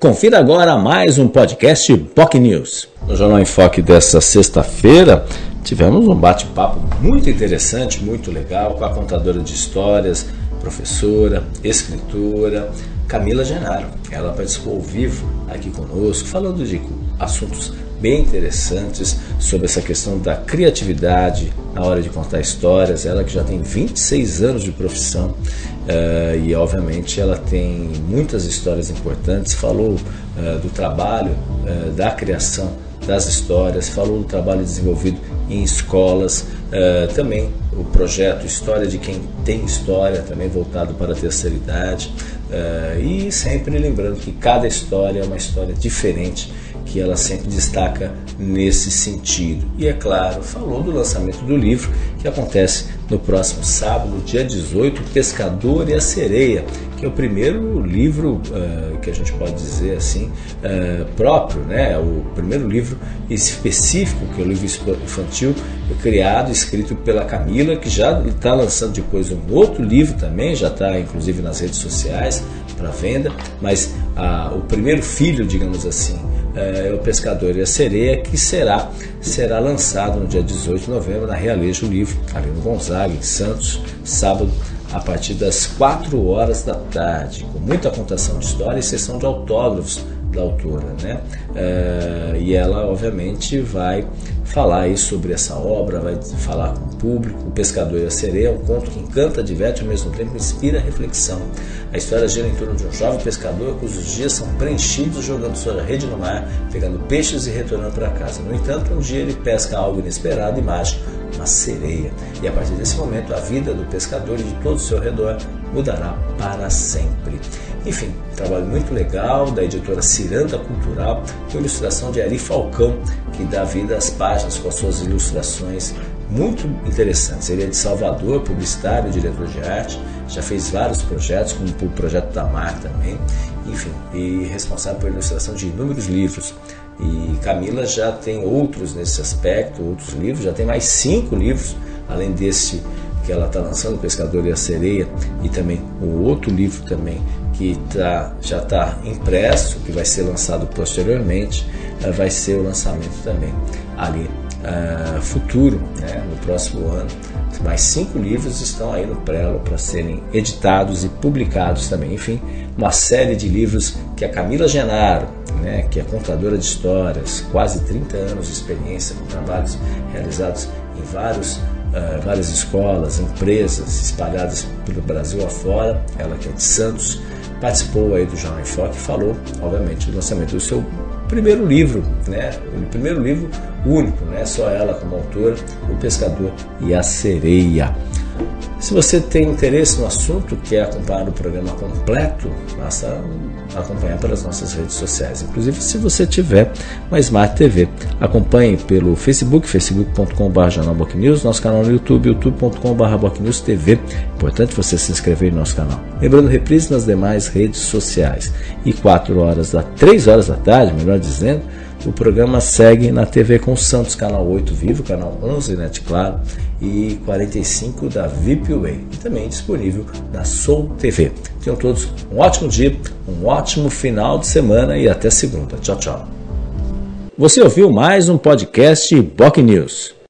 Confira agora mais um podcast POC News. No Jornal em Foque dessa sexta-feira, tivemos um bate-papo muito interessante, muito legal, com a contadora de histórias, professora, escritora, Camila Genaro. Ela participou ao vivo aqui conosco, falando de assuntos bem interessantes sobre essa questão da criatividade na hora de contar histórias. Ela que já tem 26 anos de profissão Uh, e obviamente ela tem muitas histórias importantes. Falou uh, do trabalho uh, da criação das histórias, falou do trabalho desenvolvido em escolas, também o projeto História de Quem Tem História, também voltado para a terceira idade, e sempre lembrando que cada história é uma história diferente que ela sempre destaca nesse sentido. E é claro, falou do lançamento do livro que acontece no próximo sábado, dia 18, Pescador e a Sereia, que é o primeiro livro uh, que a gente pode dizer assim uh, próprio, né? O primeiro livro específico que é o livro infantil criado, escrito pela Camila, que já está lançando depois um outro livro também, já está inclusive nas redes sociais para venda, mas uh, o primeiro filho, digamos assim, é, o Pescador e a Sereia, que será, será lançado no dia 18 de novembro na Realejo Livro, ali no Gonzaga, em Santos, sábado, a partir das 4 horas da tarde, com muita contação de história e sessão de autógrafos da autora, né? É, e ela, obviamente, vai falar aí sobre essa obra, vai falar com o público. O Pescador e a Sereia é um conto que encanta, diverte ao mesmo tempo inspira reflexão. A história gira em torno de um jovem pescador cujos dias são preenchidos jogando sua rede no mar, pegando peixes e retornando para casa. No entanto, um dia ele pesca algo inesperado e mágico, uma sereia. E a partir desse momento, a vida do pescador e de todo o seu redor mudará para sempre. Enfim, trabalho muito legal da editora Ciranda Cultural, com ilustração de Ari Falcão, que dá vida às páginas com as suas ilustrações muito interessantes. Ele é de Salvador, publicitário, diretor de arte, já fez vários projetos, como o projeto da Mar também, enfim, e responsável por ilustração de inúmeros livros. E Camila já tem outros nesse aspecto, outros livros, já tem mais cinco livros, além desse que ela está lançando, O Pescador e a Sereia, e também o outro livro também que tá, já está impresso, que vai ser lançado posteriormente, uh, vai ser o lançamento também ali uh, futuro, né, no próximo ano. Mais cinco livros estão aí no prelo para serem editados e publicados também. Enfim, uma série de livros que a Camila Genaro, né, que é contadora de histórias, quase 30 anos de experiência com trabalhos realizados em vários Uh, várias escolas, empresas espalhadas pelo Brasil afora, ela que é de Santos, participou aí do Jornal em Foque e falou, obviamente, do lançamento do seu primeiro livro, né? O primeiro livro único, né? Só ela como autora, O Pescador e a Sereia. Se você tem interesse no assunto, quer acompanhar o programa completo, basta acompanhar pelas nossas redes sociais. Inclusive, se você tiver uma Smart TV, acompanhe pelo Facebook, facebook.com.br News, nosso canal no YouTube, youtube.com.br TV. Importante você se inscrever no nosso canal. Lembrando, reprise nas demais redes sociais. E 4 horas da 3 horas da tarde, melhor dizendo, o programa segue na TV com Santos, canal 8 Vivo, canal 11 Net Claro e 45 da VIPWay também disponível na Soul TV. Tenham todos um ótimo dia, um ótimo final de semana e até segunda. Tchau, tchau. Você ouviu mais um podcast Boc News.